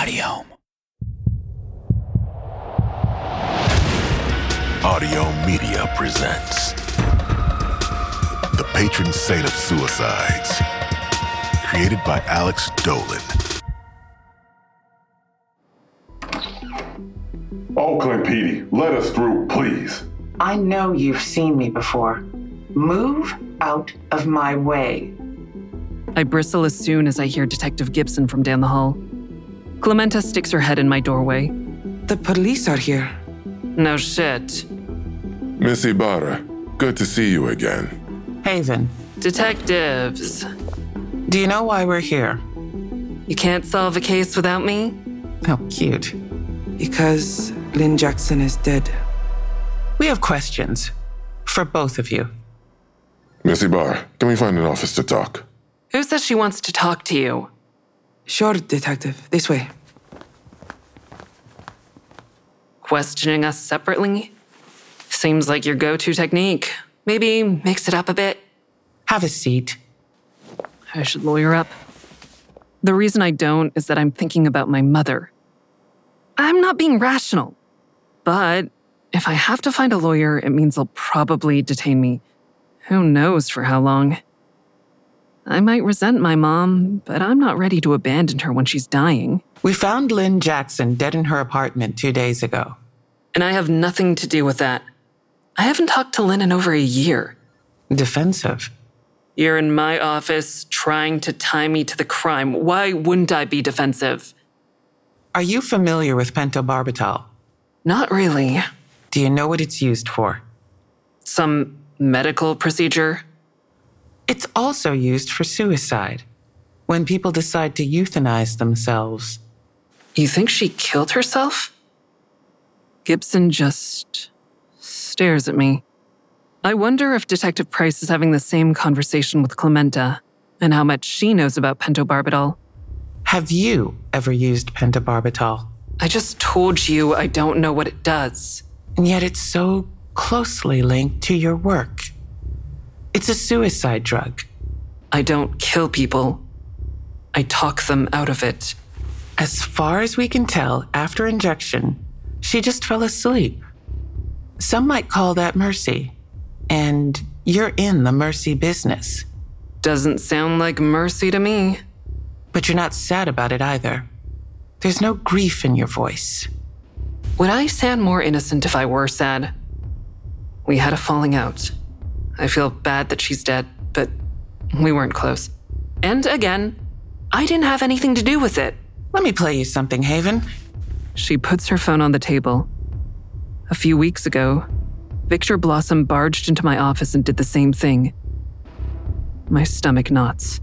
Audio. Audiohm Media presents The Patron Saint of Suicides. Created by Alex Dolan. Oh, Oakland PD, let us through, please. I know you've seen me before. Move out of my way. I bristle as soon as I hear Detective Gibson from down the hall. Clementa sticks her head in my doorway. The police are here. No shit. Miss Ibarra, good to see you again. Haven, Detectives. do you know why we're here? You can't solve a case without me? How cute. Because Lynn Jackson is dead. We have questions for both of you. Miss Ibarra, can we find an office to talk? Who says she wants to talk to you? Sure, detective. This way. Questioning us separately? Seems like your go to technique. Maybe mix it up a bit. Have a seat. I should lawyer up. The reason I don't is that I'm thinking about my mother. I'm not being rational. But if I have to find a lawyer, it means they'll probably detain me. Who knows for how long? I might resent my mom, but I'm not ready to abandon her when she's dying. We found Lynn Jackson dead in her apartment two days ago. And I have nothing to do with that. I haven't talked to Lynn in over a year. Defensive. You're in my office trying to tie me to the crime. Why wouldn't I be defensive? Are you familiar with pentobarbital? Not really. Do you know what it's used for? Some medical procedure? It's also used for suicide. When people decide to euthanize themselves. You think she killed herself? Gibson just stares at me. I wonder if Detective Pryce is having the same conversation with Clementa and how much she knows about pentobarbital. Have you ever used pentobarbital? I just told you I don't know what it does. And yet it's so closely linked to your work. It's a suicide drug. I don't kill people. I talk them out of it. As far as we can tell, after injection, she just fell asleep. Some might call that mercy. And you're in the mercy business. Doesn't sound like mercy to me. But you're not sad about it either. There's no grief in your voice. Would I sound more innocent if I were sad? We had a falling out. I feel bad that she's dead, but we weren't close. And again, I didn't have anything to do with it. Let me play you something, Haven. She puts her phone on the table. A few weeks ago, Victor Blossom barged into my office and did the same thing. My stomach knots.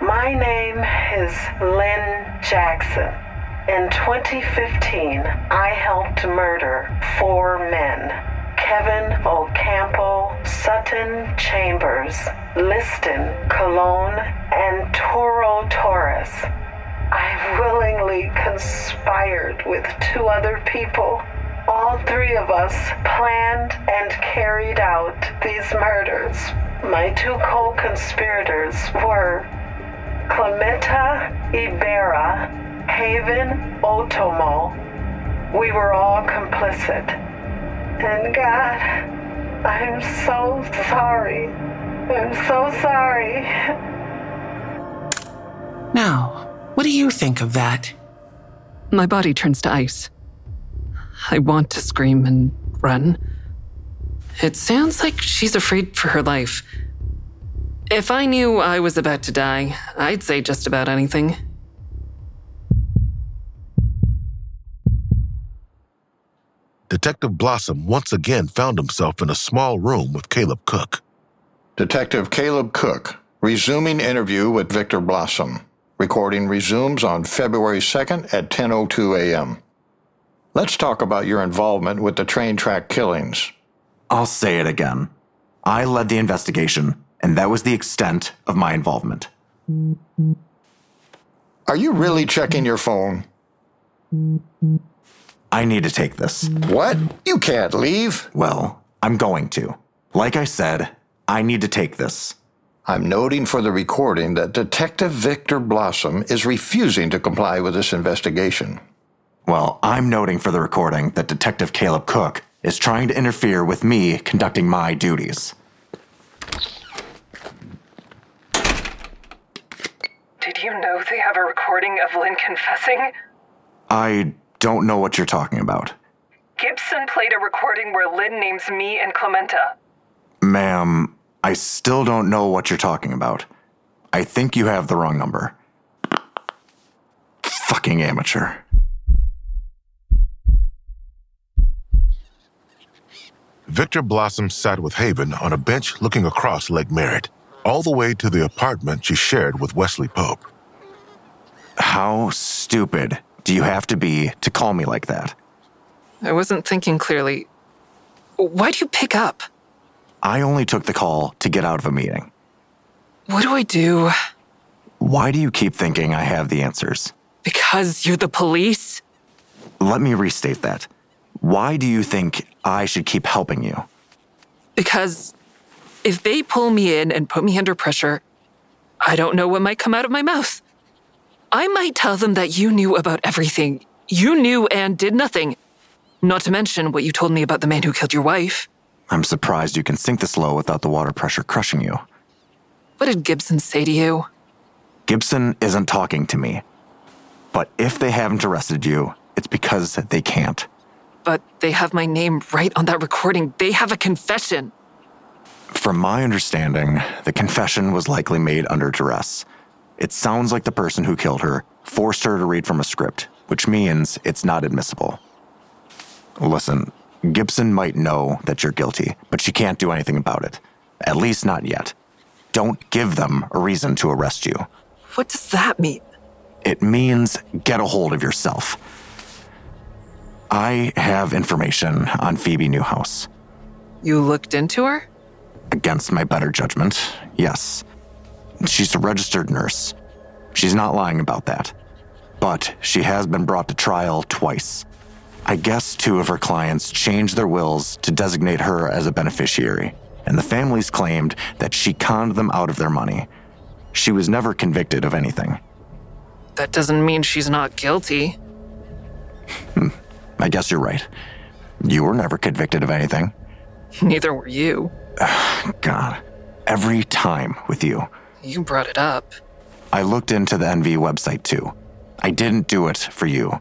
My My name is Lynn Jackson. In 2015, I helped murder four men Kevin Ocampo, Sutton Chambers, Liston Cologne, and Toro Torres. I willingly conspired with two other people. All three of us planned and carried out these murders. My two co conspirators were Clementa Ibarra, Haven Otomo. We were all complicit. And God, I'm so sorry. I'm so sorry. Now, what do you think of that? My body turns to ice. I want to scream and run. It sounds like she's afraid for her life. If I knew I was about to die, I'd say just about anything. Detective Blossom once again found himself in a small room with Caleb Cook. Detective Caleb Cook, resuming interview with Victor Blossom. Recording resumes on February 2nd at 10:02 a.m. Let's talk about your involvement with the train track killings. I'll say it again. I led the investigation, and that was the extent of my involvement. Are you really checking your phone? I need to take this. What? You can't leave. Well, I'm going to. Like I said, I need to take this. I'm noting for the recording that Detective Victor Blossom is refusing to comply with this investigation. Well, I'm noting for the recording that Detective Caleb Cook is trying to interfere with me conducting my duties. Did you know they have a recording of Lynn confessing? I don't know what you're talking about. Gibson played a recording where Lynn names me and Clementa. Ma'am, I still don't know what you're talking about. I think you have the wrong number. Fucking amateur. Victor Blossom sat with Haven on a bench looking across Lake Merritt, all the way to the apartment she shared with Wesley Pope. How stupid do you have to be to call me like that? I wasn't thinking clearly. Why'd you pick up? I only took the call to get out of a meeting. What do I do? Why do you keep thinking I have the answers? Because you're the police? Let me restate that. Why do you think I should keep helping you? Because if they pull me in and put me under pressure, I don't know what might come out of my mouth. I might tell them that you knew about everything. You knew and did nothing. Not to mention what you told me about the man who killed your wife. I'm surprised you can sink this low without the water pressure crushing you. What did Gibson say to you? Gibson isn't talking to me. But if they haven't arrested you, it's because they can't. But they have my name right on that recording. They have a confession. From my understanding, the confession was likely made under duress. It sounds like the person who killed her forced her to read from a script, which means it's not admissible. Listen, Gibson might know that you're guilty, but she can't do anything about it. At least not yet. Don't give them a reason to arrest you. What does that mean? It means get a hold of yourself. I have information on Phoebe Newhouse. You looked into her? Against my better judgment, yes. She's a registered nurse. She's not lying about that. But she has been brought to trial twice. I guess two of her clients changed their wills to designate her as a beneficiary, and the families claimed that she conned them out of their money. She was never convicted of anything. That doesn't mean she's not guilty. Hmm. I guess you're right. You were never convicted of anything. Neither were you. God, every time with you. You brought it up. I looked into the NV website too. I didn't do it for you.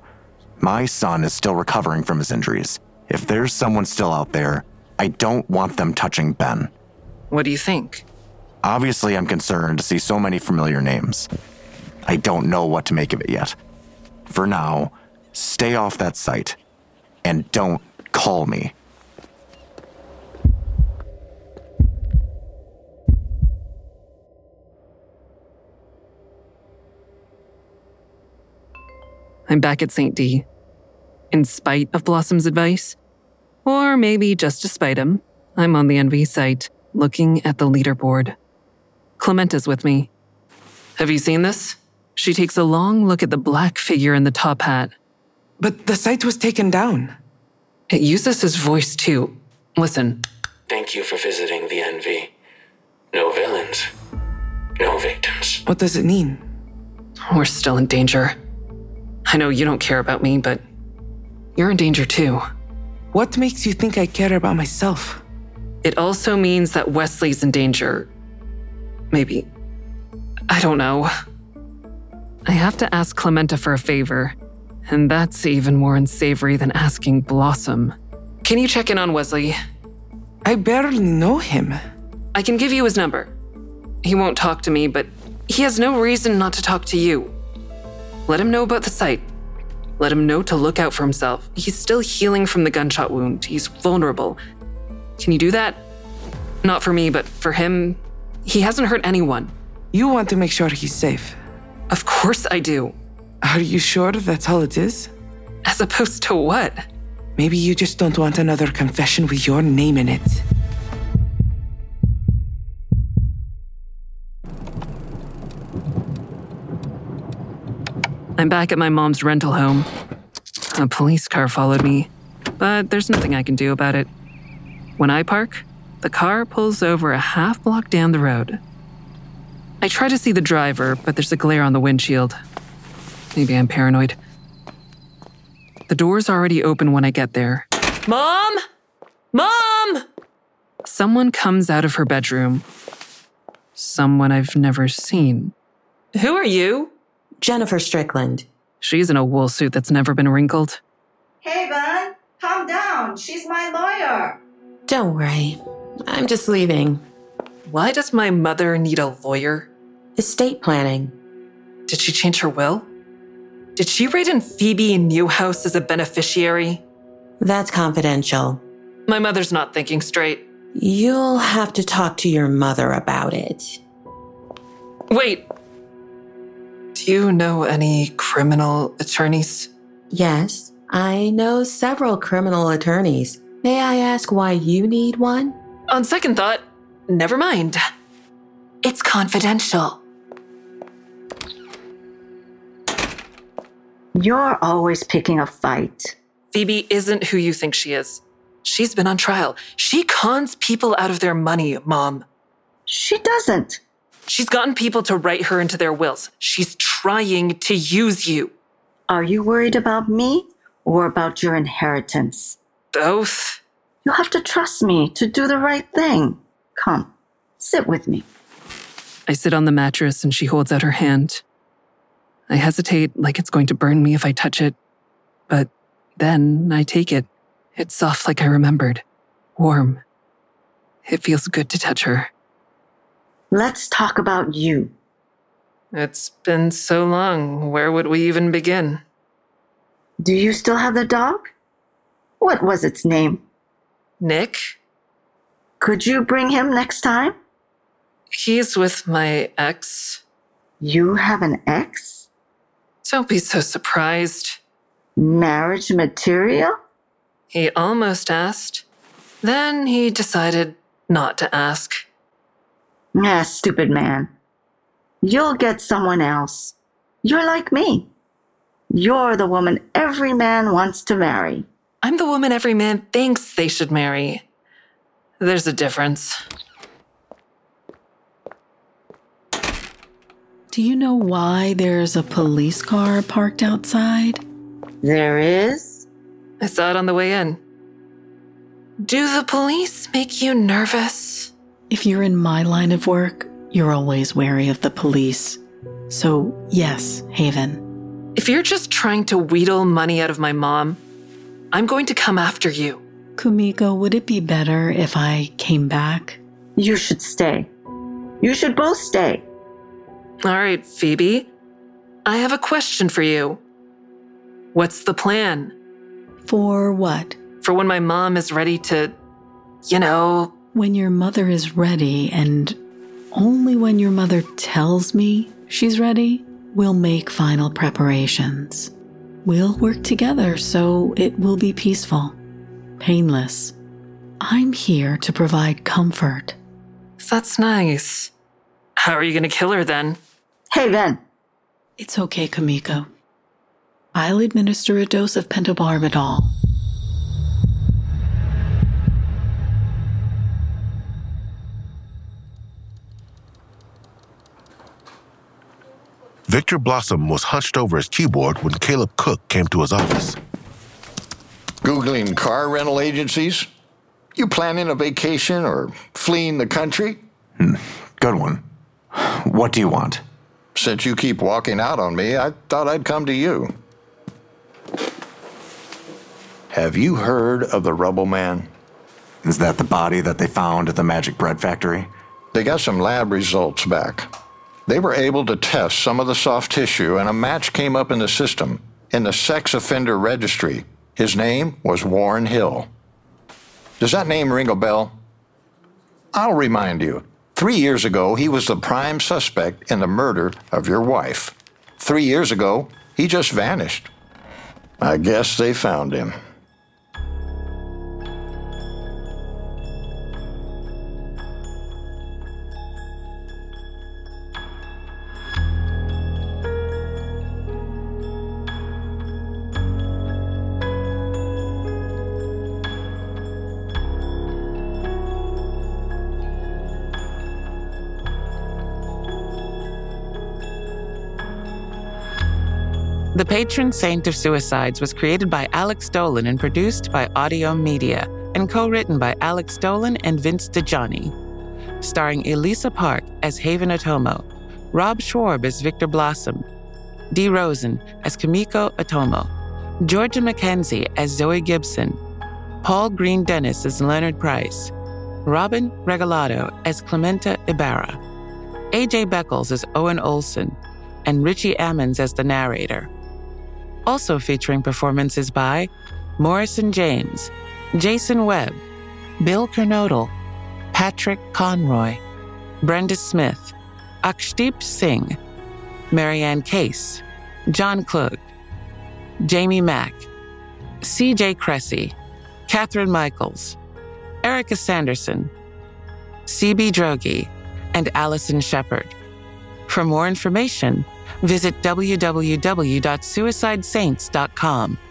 My son is still recovering from his injuries. If there's someone still out there, I don't want them touching Ben. What do you think? Obviously, I'm concerned to see so many familiar names. I don't know what to make of it yet. For now, stay off that site and don't call me. I'm back at St. D. In spite of Blossom's advice, or maybe just to spite him, I'm on the NV site looking at the leaderboard. Clementa's with me. Have you seen this? She takes a long look at the black figure in the top hat. But the site was taken down. It uses his voice too. Listen. Thank you for visiting the NV. No villains, no victims. What does it mean? We're still in danger. I know you don't care about me, but you're in danger too. What makes you think I care about myself? It also means that Wesley's in danger. Maybe. I don't know. I have to ask Clementa for a favor, and that's even more unsavory than asking Blossom. Can you check in on Wesley? I barely know him. I can give you his number. He won't talk to me, but he has no reason not to talk to you. Let him know about the site. Let him know to look out for himself. He's still healing from the gunshot wound. He's vulnerable. Can you do that? Not for me, but for him. He hasn't hurt anyone. You want to make sure he's safe. Of course I do. Are you sure that's all it is? As opposed to what? Maybe you just don't want another confession with your name in it. I'm back at my mom's rental home. A police car followed me, but there's nothing I can do about it. When I park, the car pulls over a half block down the road. I try to see the driver, but there's a glare on the windshield. Maybe I'm paranoid. The door's already open when I get there. Mom! Mom! Someone comes out of her bedroom. Someone I've never seen. Who are you? Jennifer Strickland. She's in a wool suit that's never been wrinkled. Hey, Bud, calm down. She's my lawyer. Don't worry. I'm just leaving. Why does my mother need a lawyer? Estate planning. Did she change her will? Did she write in Phoebe Newhouse as a beneficiary? That's confidential. My mother's not thinking straight. You'll have to talk to your mother about it. Wait. Do you know any criminal attorneys? Yes, I know several criminal attorneys. May I ask why you need one? On second thought, never mind. It's confidential. You're always picking a fight. Phoebe isn't who you think she is. She's been on trial. She cons people out of their money, Mom. She doesn't. She's gotten people to write her into their wills. She's trying to use you. Are you worried about me or about your inheritance? Both. You have to trust me to do the right thing. Come, sit with me. I sit on the mattress and she holds out her hand. I hesitate like it's going to burn me if I touch it, but then I take it. It's soft like I remembered, warm. It feels good to touch her. Let's talk about you. It's been so long. Where would we even begin? Do you still have the dog? What was its name? Nick? Could you bring him next time? He's with my ex. You have an ex? Don't be so surprised. Marriage material? He almost asked. Then he decided not to ask. Ah, stupid man. You'll get someone else. You're like me. You're the woman every man wants to marry. I'm the woman every man thinks they should marry. There's a difference. Do you know why there's a police car parked outside? There is? I saw it on the way in. Do the police make you nervous? If you're in my line of work, you're always wary of the police. So, yes, Haven. If you're just trying to wheedle money out of my mom, I'm going to come after you. Kumiko, would it be better if I came back? You should stay. You should both stay. All right, Phoebe. I have a question for you. What's the plan? For what? For when my mom is ready to, you know. When your mother is ready, and only when your mother tells me she's ready, we'll make final preparations. We'll work together so it will be peaceful, painless. I'm here to provide comfort. That's nice. How are you going to kill her then? Hey, Ben. It's okay, Kamiko. I'll administer a dose of pentobarbital. Victor Blossom was hunched over his keyboard when Caleb Cook came to his office. Googling car rental agencies? You planning a vacation or fleeing the country? Hmm. Good one. What do you want? Since you keep walking out on me, I thought I'd come to you. Have you heard of the Rubble Man? Is that the body that they found at the Magic Bread Factory? They got some lab results back. They were able to test some of the soft tissue, and a match came up in the system in the sex offender registry. His name was Warren Hill. Does that name ring a bell? I'll remind you. Three years ago, he was the prime suspect in the murder of your wife. Three years ago, he just vanished. I guess they found him. The patron saint of suicides was created by Alex Dolan and produced by Audiohm Media and co-written by Alex Dolan and Vince DiGianni. Starring Elisa Park as Haven Otomo, Rob Schwarb as Victor Blossom, Dee Rosen as Kamiko Otomo, Georgia McKenzie as Zoe Gibson, Paul Green Dennis as Leonard Pryce, Robin Regalado as Clementa Ibarra, AJ Beckles as Owen Olson, and Richie Ammons as the narrator. Also featuring performances by Morrison James, Jason Webb, Bill Kernodle, Patrick Conroy, Brenda Smith, Akshdeep Singh, Marianne Case, John Klug, Jamie Mack, CJ Cressy, Catherine Michaels, Erica Sanderson, CB Drogi, and Allison Shepard. For more information, visit www.suicidesaints.com.